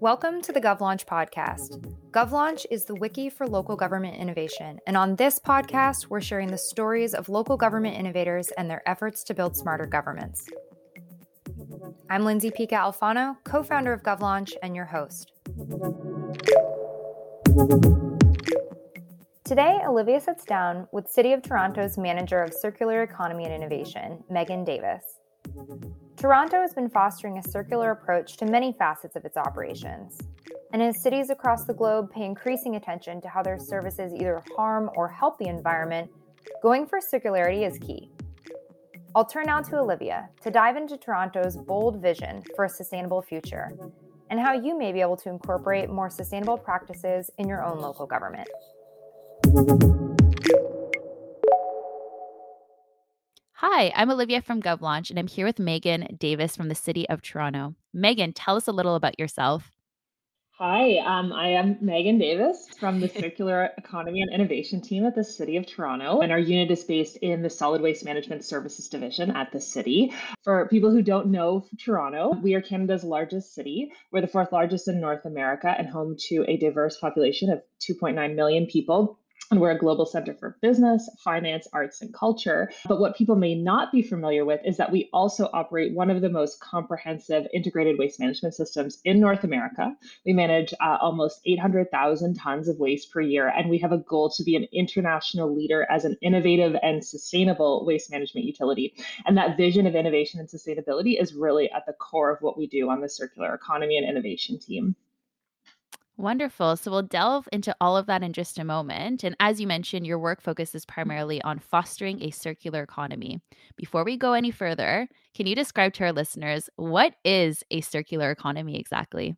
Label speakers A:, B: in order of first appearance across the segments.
A: Welcome to the GovLaunch podcast. GovLaunch is the wiki for local government innovation, and on this podcast, we're sharing the stories of local government innovators and their efforts to build smarter governments. I'm Lindsay Pica Alfano, co founder of GovLaunch and your host. Today, Olivia sits down with City of Toronto's Manager of Circular Economy and Innovation, Megan Davis. Toronto has been fostering a circular approach to many facets of its operations. And as cities across the globe pay increasing attention to how their services either harm or help the environment, going for circularity is key. I'll turn now to Olivia to dive into Toronto's bold vision for a sustainable future and how you may be able to incorporate more sustainable practices in your own local government.
B: Hi, I'm Olivia from GovLaunch, and I'm here with Megan Davis from the City of Toronto. Megan, tell us a little about yourself.
C: Hi, um, I am Megan Davis from the Circular Economy and Innovation team at the City of Toronto, and our unit is based in the Solid Waste Management Services Division at the city. For people who don't know Toronto, we are Canada's largest city. We're the fourth largest in North America and home to a diverse population of 2.9 million people and we're a global center for business, finance, arts, and culture. But what people may not be familiar with is that we also operate one of the most comprehensive integrated waste management systems in North America. We manage uh, almost 800,000 tons of waste per year, and we have a goal to be an international leader as an innovative and sustainable waste management utility. And that vision of innovation and sustainability is really at the core of what we do on the circular economy and innovation team.
B: Wonderful. So we'll delve into all of that in just a moment. And as you mentioned, your work focuses primarily on fostering a circular economy. Before we go any further, can you describe to our listeners what is a circular economy exactly?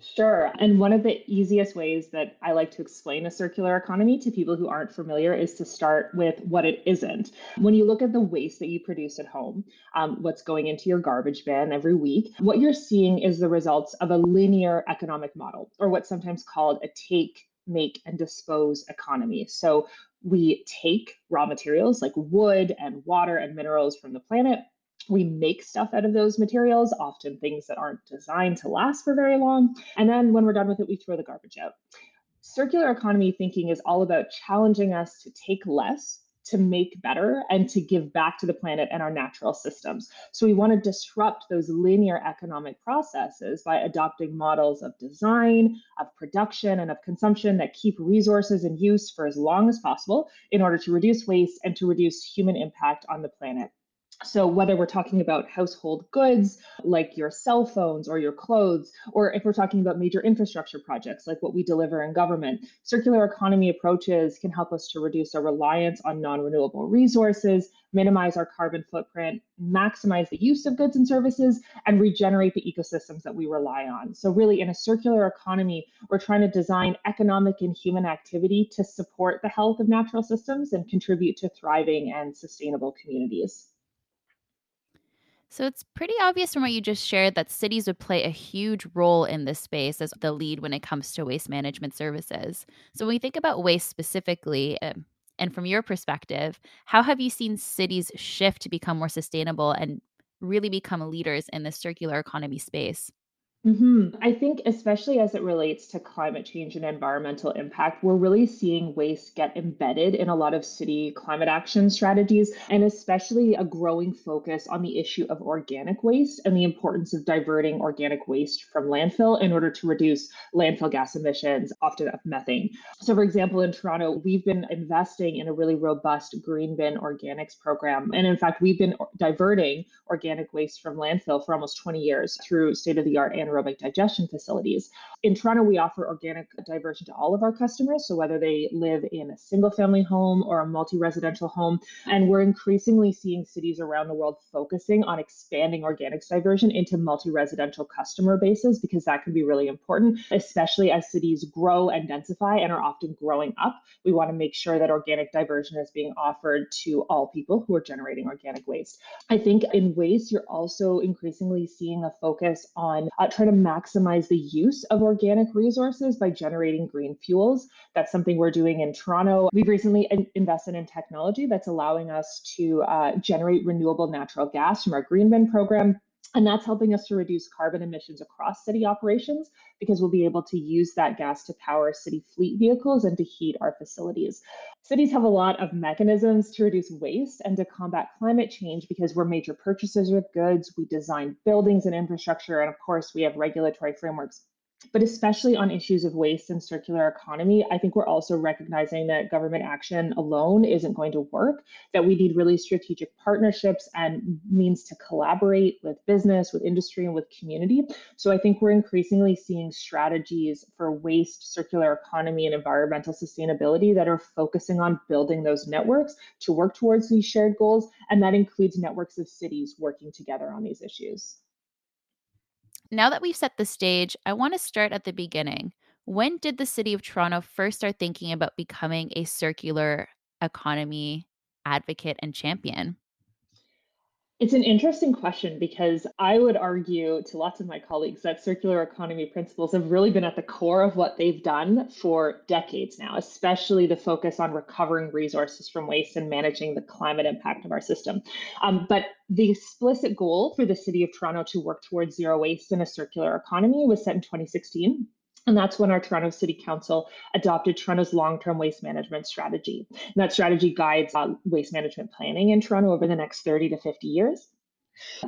C: Sure. And one of the easiest ways that I like to explain a circular economy to people who aren't familiar is to start with what it isn't. When you look at the waste that you produce at home, um, what's going into your garbage bin every week, what you're seeing is the results of a linear economic model, or what's sometimes called a take, make, and dispose economy. So we take raw materials like wood and water and minerals from the planet we make stuff out of those materials, often things that aren't designed to last for very long. And then when we're done with it, we throw the garbage out. Circular economy thinking is all about challenging us to take less, to make better, and to give back to the planet and our natural systems. So we want to disrupt those linear economic processes by adopting models of design, of production, and of consumption that keep resources in use for as long as possible in order to reduce waste and to reduce human impact on the planet. So, whether we're talking about household goods like your cell phones or your clothes, or if we're talking about major infrastructure projects like what we deliver in government, circular economy approaches can help us to reduce our reliance on non renewable resources, minimize our carbon footprint, maximize the use of goods and services, and regenerate the ecosystems that we rely on. So, really, in a circular economy, we're trying to design economic and human activity to support the health of natural systems and contribute to thriving and sustainable communities.
B: So it's pretty obvious from what you just shared that cities would play a huge role in this space as the lead when it comes to waste management services. So when we think about waste specifically, um, and from your perspective, how have you seen cities shift to become more sustainable and really become leaders in the circular economy space?
C: Mm-hmm. I think, especially as it relates to climate change and environmental impact, we're really seeing waste get embedded in a lot of city climate action strategies, and especially a growing focus on the issue of organic waste and the importance of diverting organic waste from landfill in order to reduce landfill gas emissions, often of methane. So, for example, in Toronto, we've been investing in a really robust green bin organics program. And in fact, we've been diverting organic waste from landfill for almost 20 years through state of the art and anaerobic digestion facilities. In Toronto, we offer organic diversion to all of our customers. So whether they live in a single family home or a multi residential home, and we're increasingly seeing cities around the world focusing on expanding organics diversion into multi residential customer bases because that can be really important, especially as cities grow and densify and are often growing up. We want to make sure that organic diversion is being offered to all people who are generating organic waste. I think in waste, you're also increasingly seeing a focus on uh, try to maximize the use of organic resources by generating green fuels. That's something we're doing in Toronto. We've recently in- invested in technology that's allowing us to uh, generate renewable natural gas from our Green Bin program and that's helping us to reduce carbon emissions across city operations because we'll be able to use that gas to power city fleet vehicles and to heat our facilities. Cities have a lot of mechanisms to reduce waste and to combat climate change because we're major purchasers of goods, we design buildings and infrastructure, and of course, we have regulatory frameworks but especially on issues of waste and circular economy, I think we're also recognizing that government action alone isn't going to work, that we need really strategic partnerships and means to collaborate with business, with industry, and with community. So I think we're increasingly seeing strategies for waste, circular economy, and environmental sustainability that are focusing on building those networks to work towards these shared goals. And that includes networks of cities working together on these issues.
B: Now that we've set the stage, I want to start at the beginning. When did the city of Toronto first start thinking about becoming a circular economy advocate and champion?
C: It's an interesting question because I would argue to lots of my colleagues that circular economy principles have really been at the core of what they've done for decades now, especially the focus on recovering resources from waste and managing the climate impact of our system. Um, but the explicit goal for the City of Toronto to work towards zero waste in a circular economy was set in 2016. And that's when our Toronto City Council adopted Toronto's long term waste management strategy. And that strategy guides uh, waste management planning in Toronto over the next 30 to 50 years.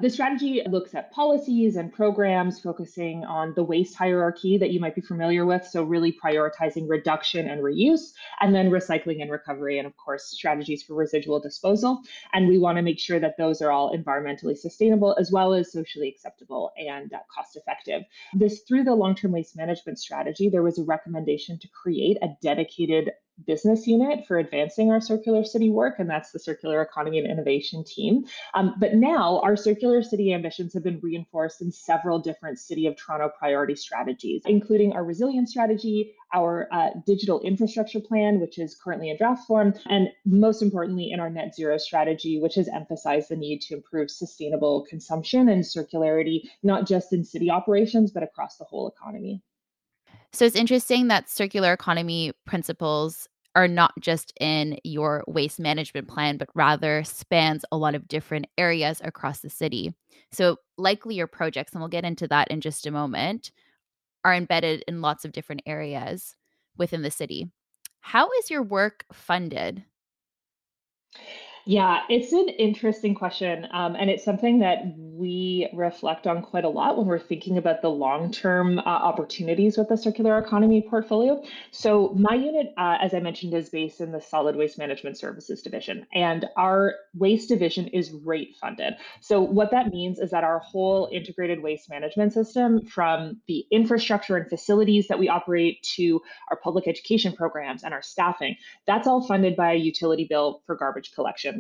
C: The strategy looks at policies and programs focusing on the waste hierarchy that you might be familiar with. So, really prioritizing reduction and reuse, and then recycling and recovery, and of course, strategies for residual disposal. And we want to make sure that those are all environmentally sustainable as well as socially acceptable and uh, cost effective. This, through the long term waste management strategy, there was a recommendation to create a dedicated business unit for advancing our circular city work, and that's the Circular Economy and Innovation team. Um, but now our circular city ambitions have been reinforced in several different City of Toronto priority strategies, including our resilience strategy, our uh, digital infrastructure plan, which is currently in draft form, and most importantly, in our net zero strategy, which has emphasized the need to improve sustainable consumption and circularity, not just in city operations, but across the whole economy.
B: So it's interesting that circular economy principles are not just in your waste management plan, but rather spans a lot of different areas across the city. So likely your projects, and we'll get into that in just a moment, are embedded in lots of different areas within the city. How is your work funded?
C: Yeah, it's an interesting question. Um, and it's something that we reflect on quite a lot when we're thinking about the long term uh, opportunities with the circular economy portfolio. So, my unit, uh, as I mentioned, is based in the Solid Waste Management Services Division, and our waste division is rate funded. So, what that means is that our whole integrated waste management system, from the infrastructure and facilities that we operate to our public education programs and our staffing, that's all funded by a utility bill for garbage collection.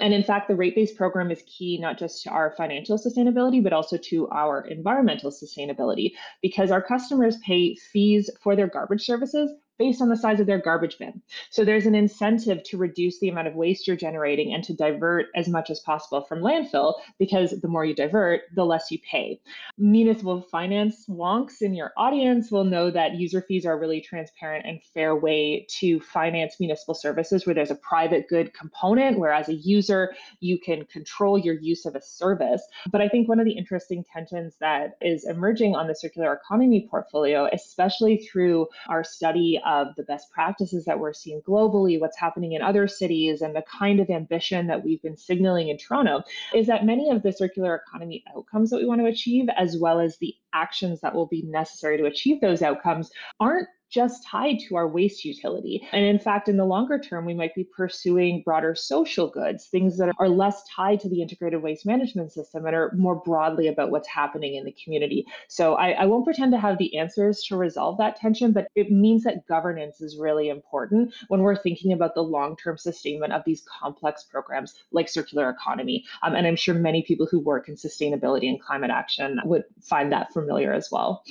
C: And in fact, the rate based program is key not just to our financial sustainability, but also to our environmental sustainability because our customers pay fees for their garbage services based on the size of their garbage bin. So there's an incentive to reduce the amount of waste you're generating and to divert as much as possible from landfill because the more you divert, the less you pay. Municipal finance wonks in your audience will know that user fees are a really transparent and fair way to finance municipal services where there's a private good component, where as a user, you can control your use of a service. But I think one of the interesting tensions that is emerging on the circular economy portfolio, especially through our study of the best practices that we're seeing globally, what's happening in other cities, and the kind of ambition that we've been signaling in Toronto is that many of the circular economy outcomes that we want to achieve, as well as the actions that will be necessary to achieve those outcomes, aren't just tied to our waste utility. And in fact, in the longer term, we might be pursuing broader social goods, things that are less tied to the integrated waste management system and are more broadly about what's happening in the community. So I, I won't pretend to have the answers to resolve that tension, but it means that governance is really important when we're thinking about the long term sustainment of these complex programs like circular economy. Um, and I'm sure many people who work in sustainability and climate action would find that familiar as well.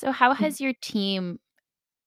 B: So, how mm. has your team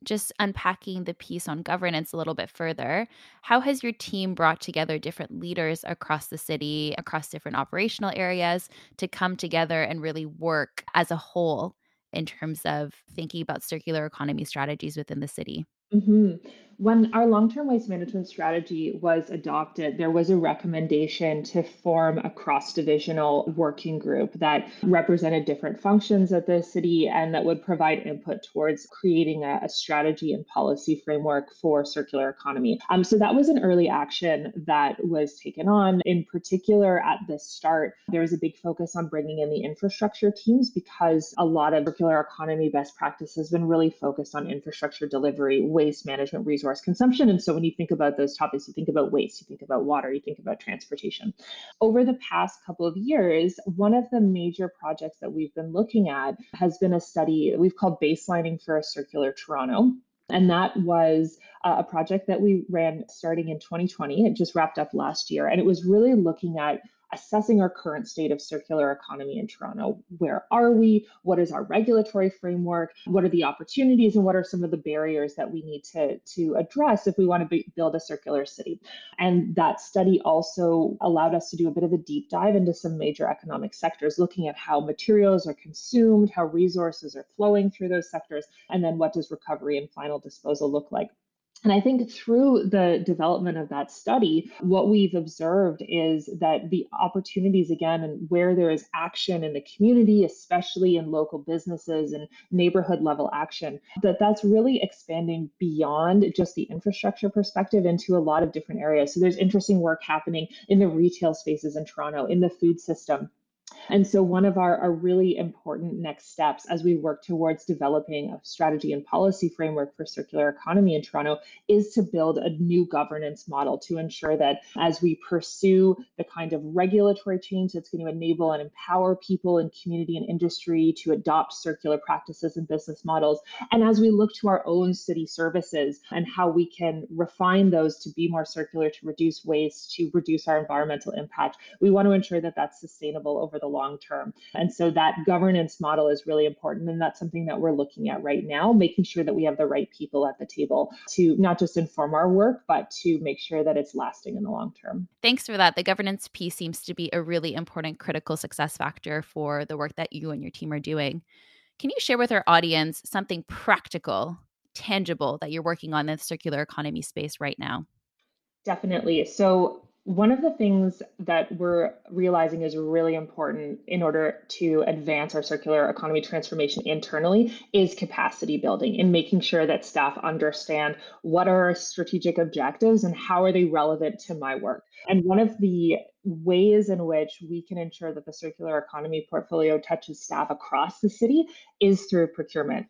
B: just unpacking the piece on governance a little bit further, how has your team brought together different leaders across the city, across different operational areas to come together and really work as a whole in terms of thinking about circular economy strategies within the city?
C: Mm-hmm. When our long term waste management strategy was adopted, there was a recommendation to form a cross divisional working group that represented different functions at the city and that would provide input towards creating a, a strategy and policy framework for circular economy. Um, so that was an early action that was taken on. In particular, at the start, there was a big focus on bringing in the infrastructure teams because a lot of circular economy best practice has been really focused on infrastructure delivery, waste management, resource consumption. And so when you think about those topics, you think about waste, you think about water, you think about transportation. Over the past couple of years, one of the major projects that we've been looking at has been a study we've called Baselining for a Circular Toronto. And that was uh, a project that we ran starting in 2020. It just wrapped up last year. And it was really looking at assessing our current state of circular economy in Toronto. Where are we? What is our regulatory framework? What are the opportunities and what are some of the barriers that we need to, to address if we want to be, build a circular city? And that study also allowed us to do a bit of a deep dive into some major economic sectors, looking at how materials are consumed, how resources are flowing through those sectors, and then what does recovery and final disposal look like. And I think through the development of that study, what we've observed is that the opportunities, again, and where there is action in the community, especially in local businesses and neighborhood level action, that that's really expanding beyond just the infrastructure perspective into a lot of different areas. So there's interesting work happening in the retail spaces in Toronto, in the food system, and so, one of our, our really important next steps as we work towards developing a strategy and policy framework for circular economy in Toronto is to build a new governance model to ensure that as we pursue the kind of regulatory change that's going to enable and empower people in community and industry to adopt circular practices and business models, and as we look to our own city services and how we can refine those to be more circular, to reduce waste, to reduce our environmental impact, we want to ensure that that's sustainable over the long term. And so that governance model is really important. And that's something that we're looking at right now, making sure that we have the right people at the table to not just inform our work, but to make sure that it's lasting in the long term.
B: Thanks for that. The governance piece seems to be a really important critical success factor for the work that you and your team are doing. Can you share with our audience something practical, tangible that you're working on in the circular economy space right now?
C: Definitely. So, one of the things that we're realizing is really important in order to advance our circular economy transformation internally is capacity building and making sure that staff understand what are our strategic objectives and how are they relevant to my work. And one of the ways in which we can ensure that the circular economy portfolio touches staff across the city is through procurement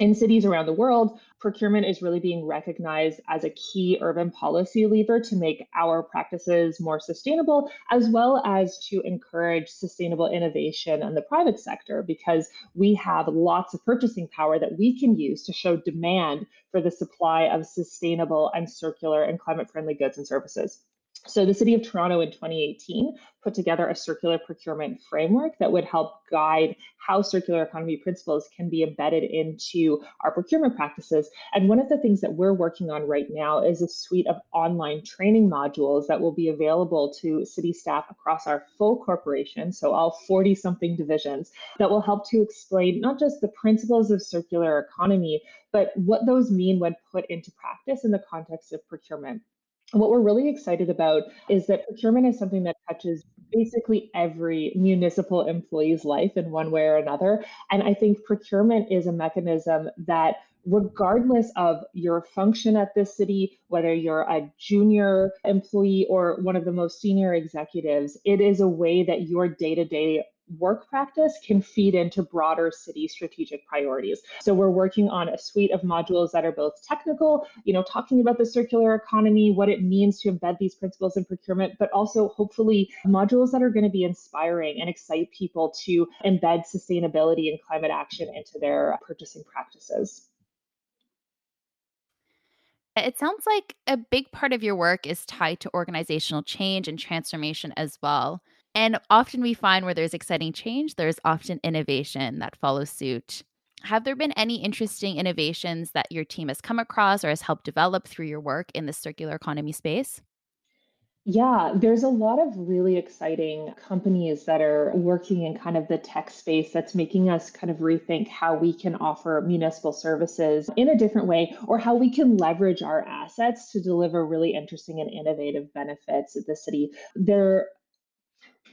C: in cities around the world, procurement is really being recognized as a key urban policy lever to make our practices more sustainable, as well as to encourage sustainable innovation in the private sector, because we have lots of purchasing power that we can use to show demand for the supply of sustainable and circular and climate friendly goods and services. So the City of Toronto in 2018 put together a circular procurement framework that would help guide how circular economy principles can be embedded into our procurement practices. And one of the things that we're working on right now is a suite of online training modules that will be available to city staff across our full corporation, so all 40 something divisions, that will help to explain not just the principles of circular economy, but what those mean when put into practice in the context of procurement what we're really excited about is that procurement is something that touches basically every municipal employee's life in one way or another. And I think procurement is a mechanism that regardless of your function at this city, whether you're a junior employee or one of the most senior executives, it is a way that your day to day work practice can feed into broader city strategic priorities. So we're working on a suite of modules that are both technical, you know, talking about the circular economy, what it means to embed these principles in procurement, but also hopefully modules that are going to be inspiring and excite people to embed sustainability and climate action into their purchasing practices.
B: It sounds like a big part of your work is tied to organizational change and transformation as well. And often we find where there's exciting change, there's often innovation that follows suit. Have there been any interesting innovations that your team has come across or has helped develop through your work in the circular economy space?
C: Yeah, there's a lot of really exciting companies that are working in kind of the tech space that's making us kind of rethink how we can offer municipal services in a different way or how we can leverage our assets to deliver really interesting and innovative benefits at the city. There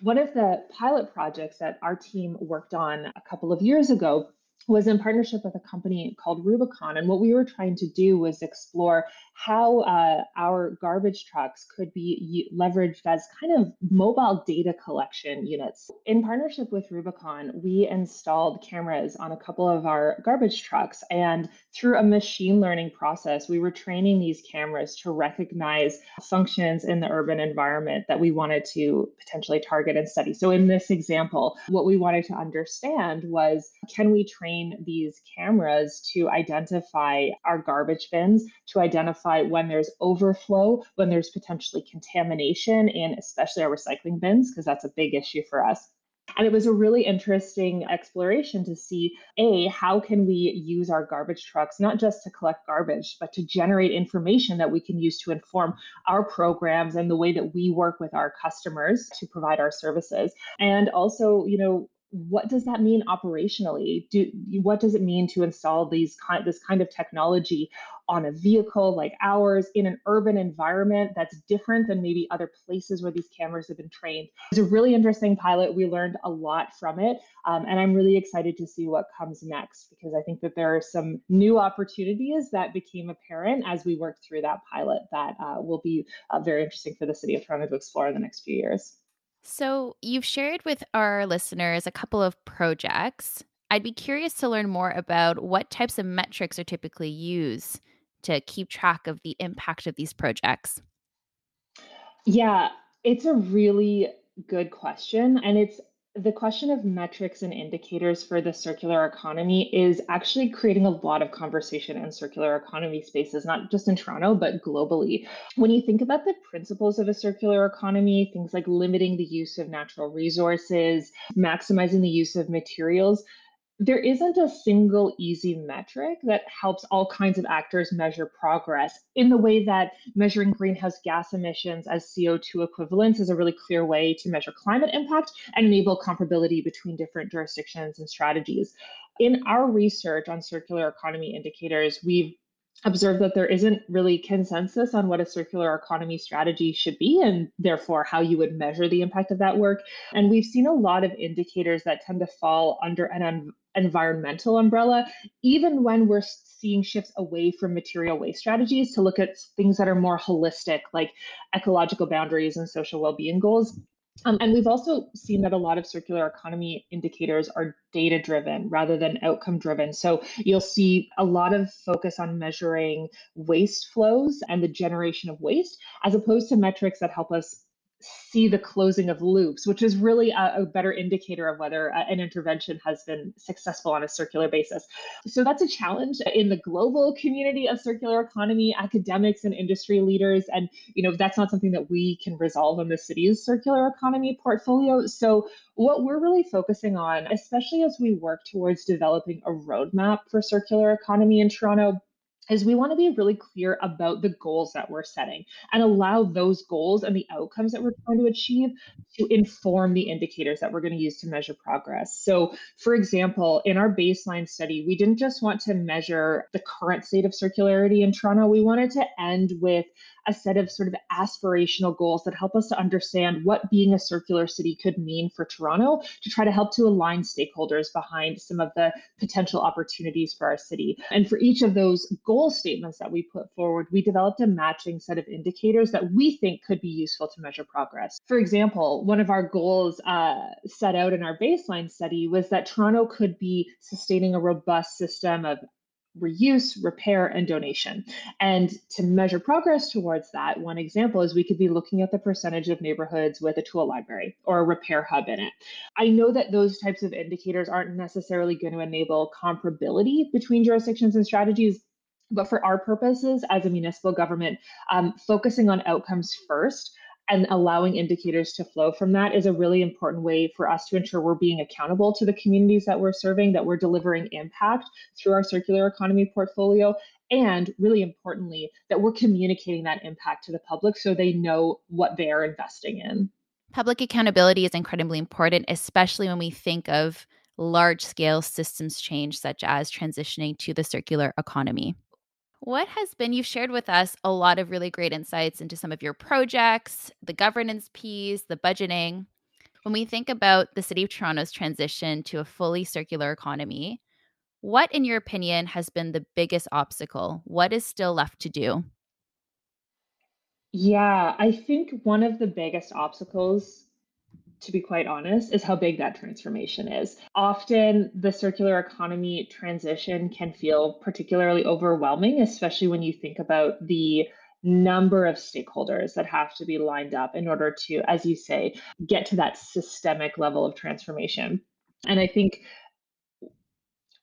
C: one of the pilot projects that our team worked on a couple of years ago was in partnership with a company called Rubicon. And what we were trying to do was explore how uh, our garbage trucks could be leveraged as kind of mobile data collection units. In partnership with Rubicon, we installed cameras on a couple of our garbage trucks. And through a machine learning process, we were training these cameras to recognize functions in the urban environment that we wanted to potentially target and study. So, in this example, what we wanted to understand was can we train these cameras to identify our garbage bins, to identify when there's overflow, when there's potentially contamination in especially our recycling bins, because that's a big issue for us. And it was a really interesting exploration to see A, how can we use our garbage trucks, not just to collect garbage, but to generate information that we can use to inform our programs and the way that we work with our customers to provide our services. And also, you know, what does that mean operationally? Do what does it mean to install these kind this kind of technology on a vehicle like ours in an urban environment that's different than maybe other places where these cameras have been trained? It's a really interesting pilot. We learned a lot from it, um, and I'm really excited to see what comes next because I think that there are some new opportunities that became apparent as we worked through that pilot that uh, will be uh, very interesting for the city of Toronto to explore in the next few years.
B: So, you've shared with our listeners a couple of projects. I'd be curious to learn more about what types of metrics are typically used to keep track of the impact of these projects.
C: Yeah, it's a really good question. And it's the question of metrics and indicators for the circular economy is actually creating a lot of conversation in circular economy spaces, not just in Toronto, but globally. When you think about the principles of a circular economy, things like limiting the use of natural resources, maximizing the use of materials, there isn't a single easy metric that helps all kinds of actors measure progress in the way that measuring greenhouse gas emissions as CO2 equivalents is a really clear way to measure climate impact and enable comparability between different jurisdictions and strategies. In our research on circular economy indicators, we've observed that there isn't really consensus on what a circular economy strategy should be and therefore how you would measure the impact of that work. And we've seen a lot of indicators that tend to fall under an environmental umbrella, even when we're seeing shifts away from material waste strategies to look at things that are more holistic, like ecological boundaries and social well-being goals. Um, and we've also seen that a lot of circular economy indicators are data driven rather than outcome driven. So you'll see a lot of focus on measuring waste flows and the generation of waste, as opposed to metrics that help us see the closing of loops, which is really a, a better indicator of whether uh, an intervention has been successful on a circular basis. So that's a challenge in the global community of circular economy, academics and industry leaders. And, you know, that's not something that we can resolve in the city's circular economy portfolio. So what we're really focusing on, especially as we work towards developing a roadmap for circular economy in Toronto, is we want to be really clear about the goals that we're setting and allow those goals and the outcomes that we're trying to achieve to inform the indicators that we're going to use to measure progress. So, for example, in our baseline study, we didn't just want to measure the current state of circularity in Toronto, we wanted to end with a set of sort of aspirational goals that help us to understand what being a circular city could mean for Toronto to try to help to align stakeholders behind some of the potential opportunities for our city. And for each of those goal statements that we put forward, we developed a matching set of indicators that we think could be useful to measure progress. For example, one of our goals uh, set out in our baseline study was that Toronto could be sustaining a robust system of reuse, repair, and donation. And to measure progress towards that, one example is we could be looking at the percentage of neighborhoods with a tool library or a repair hub in it. I know that those types of indicators aren't necessarily going to enable comparability between jurisdictions and strategies. But for our purposes as a municipal government, um, focusing on outcomes first and allowing indicators to flow from that is a really important way for us to ensure we're being accountable to the communities that we're serving, that we're delivering impact through our circular economy portfolio, and really importantly, that we're communicating that impact to the public so they know what they're investing in.
B: Public accountability is incredibly important, especially when we think of large scale systems change, such as transitioning to the circular economy. What has been, you've shared with us a lot of really great insights into some of your projects, the governance piece, the budgeting. When we think about the City of Toronto's transition to a fully circular economy, what, in your opinion, has been the biggest obstacle? What is still left to do?
C: Yeah, I think one of the biggest obstacles to be quite honest, is how big that transformation is. Often the circular economy transition can feel particularly overwhelming, especially when you think about the number of stakeholders that have to be lined up in order to, as you say, get to that systemic level of transformation. And I think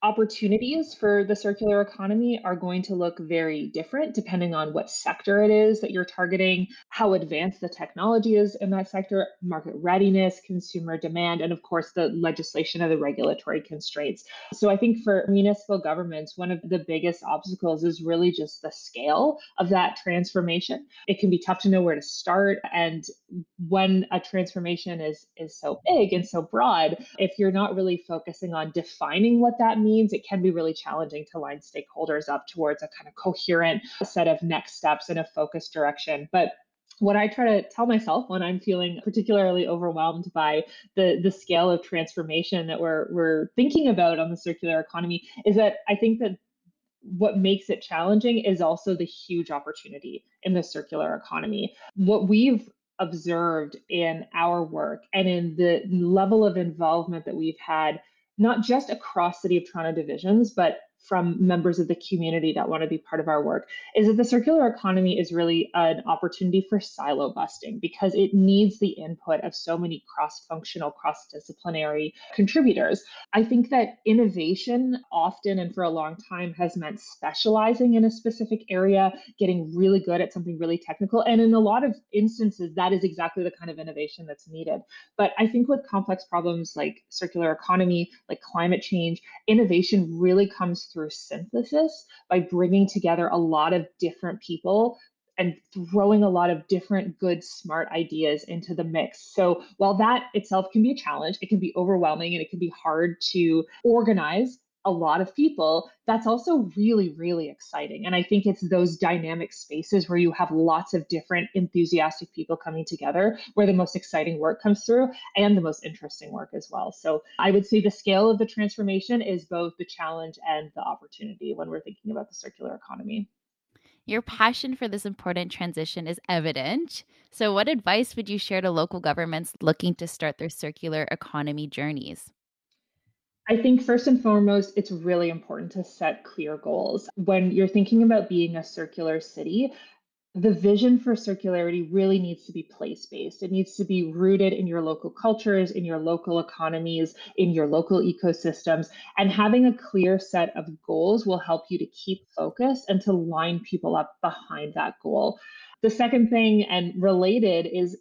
C: opportunities for the circular economy are going to look very different depending on what sector it is that you're targeting, how advanced the technology is in that sector, market readiness, consumer demand, and of course, the legislation and the regulatory constraints. So I think for municipal governments, one of the biggest obstacles is really just the scale of that transformation. It can be tough to know where to start. And when a transformation is, is so big and so broad, if you're not really focusing on defining what that means, means, it can be really challenging to line stakeholders up towards a kind of coherent set of next steps in a focused direction. But what I try to tell myself when I'm feeling particularly overwhelmed by the the scale of transformation that we're we're thinking about on the circular economy is that I think that what makes it challenging is also the huge opportunity in the circular economy. What we've observed in our work and in the level of involvement that we've had not just across City of Toronto divisions, but from members of the community that want to be part of our work is that the circular economy is really an opportunity for silo busting because it needs the input of so many cross functional, cross disciplinary contributors. I think that innovation often and for a long time has meant specializing in a specific area, getting really good at something really technical. And in a lot of instances, that is exactly the kind of innovation that's needed. But I think with complex problems like circular economy, like climate change, innovation really comes through synthesis by bringing together a lot of different people and throwing a lot of different good smart ideas into the mix. So while that itself can be a challenge it can be overwhelming and it can be hard to organize a lot of people, that's also really, really exciting. And I think it's those dynamic spaces where you have lots of different enthusiastic people coming together where the most exciting work comes through and the most interesting work as well. So I would say the scale of the transformation is both the challenge and the opportunity when we're thinking about the circular economy.
B: Your passion for this important transition is evident. So, what advice would you share to local governments looking to start their circular economy journeys?
C: I think first and foremost, it's really important to set clear goals. When you're thinking about being a circular city, the vision for circularity really needs to be place based. It needs to be rooted in your local cultures, in your local economies, in your local ecosystems. And having a clear set of goals will help you to keep focus and to line people up behind that goal. The second thing and related is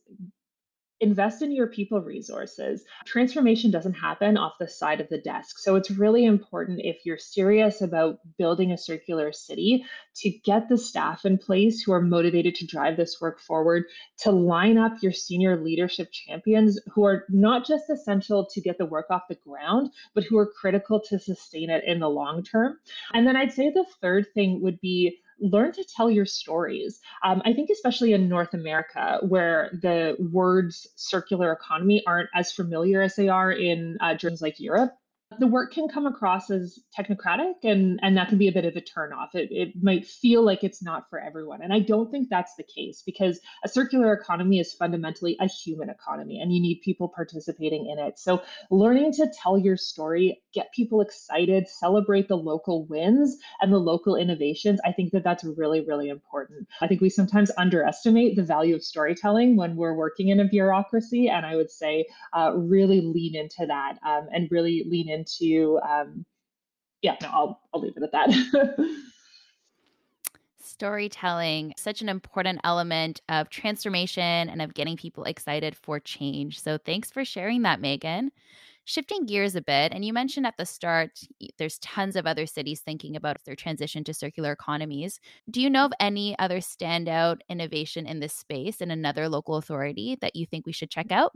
C: invest in your people resources. Transformation doesn't happen off the side of the desk. So it's really important if you're serious about building a circular city to get the staff in place who are motivated to drive this work forward, to line up your senior leadership champions who are not just essential to get the work off the ground, but who are critical to sustain it in the long term. And then I'd say the third thing would be learn to tell your stories. Um, I think, especially in North America, where the words circular economy aren't as familiar as they are in uh, germs like Europe, the work can come across as technocratic and and that can be a bit of a turnoff. It, it might feel like it's not for everyone. And i don't think that's the case because a circular economy is fundamentally a human economy and you need people participating in it. So learning to tell your story get people excited celebrate the local wins and the local innovations i think that that's really really important. I think we sometimes underestimate the value of storytelling when we're working in a bureaucracy and i would say uh, really lean into that um, and really lean in into um, yeah no i'll i'll leave it at that
B: storytelling, such an important element of transformation and of getting people excited for change. So thanks for sharing that, Megan. Shifting gears a bit, and you mentioned at the start there's tons of other cities thinking about their transition to circular economies. Do you know of any other standout innovation in this space in another local authority that you think we should check out?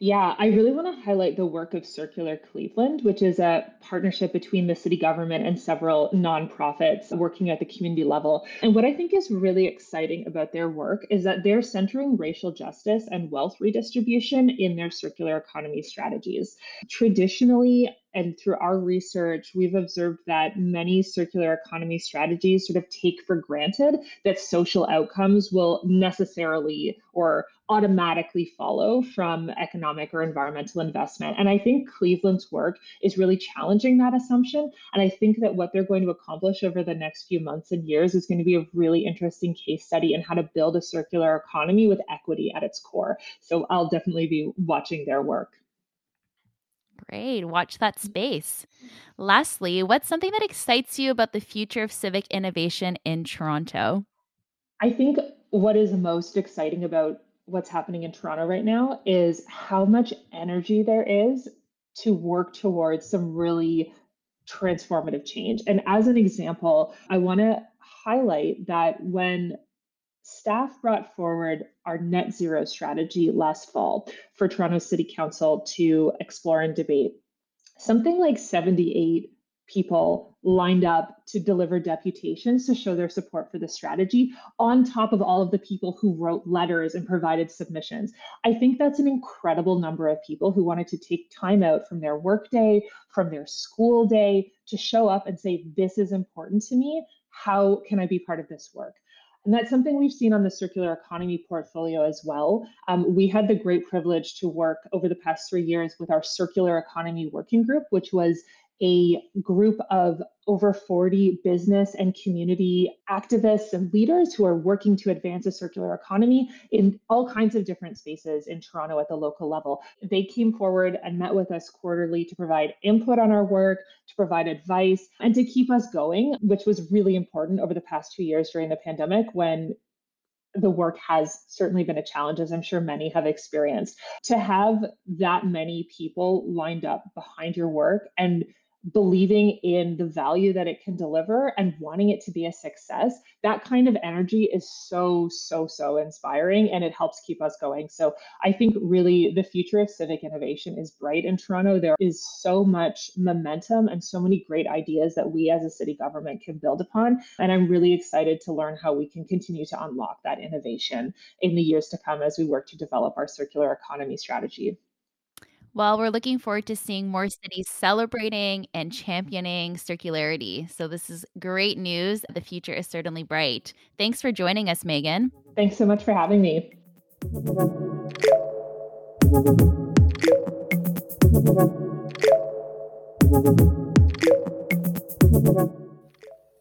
C: Yeah, I really want to highlight the work of Circular Cleveland, which is a partnership between the city government and several nonprofits working at the community level. And what I think is really exciting about their work is that they're centering racial justice and wealth redistribution in their circular economy strategies. Traditionally, and through our research, we've observed that many circular economy strategies sort of take for granted that social outcomes will necessarily or automatically follow from economic or environmental investment. And I think Cleveland's work is really challenging that assumption. And I think that what they're going to accomplish over the next few months and years is going to be a really interesting case study in how to build a circular economy with equity at its core. So I'll definitely be watching their work.
B: Great. Watch that mm. space. Lastly, what's something that excites you about the future of civic innovation in Toronto?
C: I think what is most exciting about what's happening in Toronto right now is how much energy there is to work towards some really transformative change. And as an example, I want to highlight that when staff brought forward our net zero strategy last fall for Toronto City Council to explore and debate. Something like 78 people lined up to deliver deputations to show their support for the strategy, on top of all of the people who wrote letters and provided submissions. I think that's an incredible number of people who wanted to take time out from their workday, from their school day to show up and say, This is important to me. How can I be part of this work? And that's something we've seen on the circular economy portfolio as well. Um, we had the great privilege to work over the past three years with our circular economy working group, which was a group of over 40 business and community activists and leaders who are working to advance a circular economy in all kinds of different spaces in Toronto at the local level. They came forward and met with us quarterly to provide input on our work, to provide advice, and to keep us going, which was really important over the past two years during the pandemic when the work has certainly been a challenge, as I'm sure many have experienced. To have that many people lined up behind your work and believing in the value that it can deliver and wanting it to be a success, that kind of energy is so, so, so inspiring and it helps keep us going. So I think really the future of civic innovation is bright in Toronto. There is so much momentum and so many great ideas that we as a city government can build upon. And I'm really excited to learn how we can continue to unlock that innovation in the years to come as we work to develop our circular economy strategy.
B: Well, we're looking forward to seeing more cities celebrating and championing circularity. So, this is great news. The future is certainly bright. Thanks for joining us, Megan.
C: Thanks so much for having me.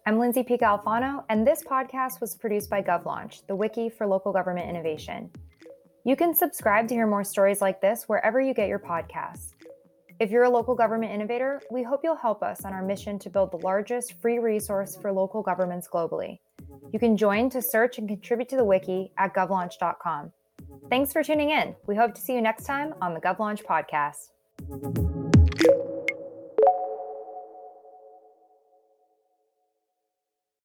A: I'm Lindsay Pica Alfano, and this podcast was produced by GovLaunch, the wiki for local government innovation. You can subscribe to hear more stories like this wherever you get your podcasts. If you're a local government innovator, we hope you'll help us on our mission to build the largest free resource for local governments globally. You can join to search and contribute to the wiki at govlaunch.com. Thanks for tuning in. We hope to see you next time on the GovLaunch podcast.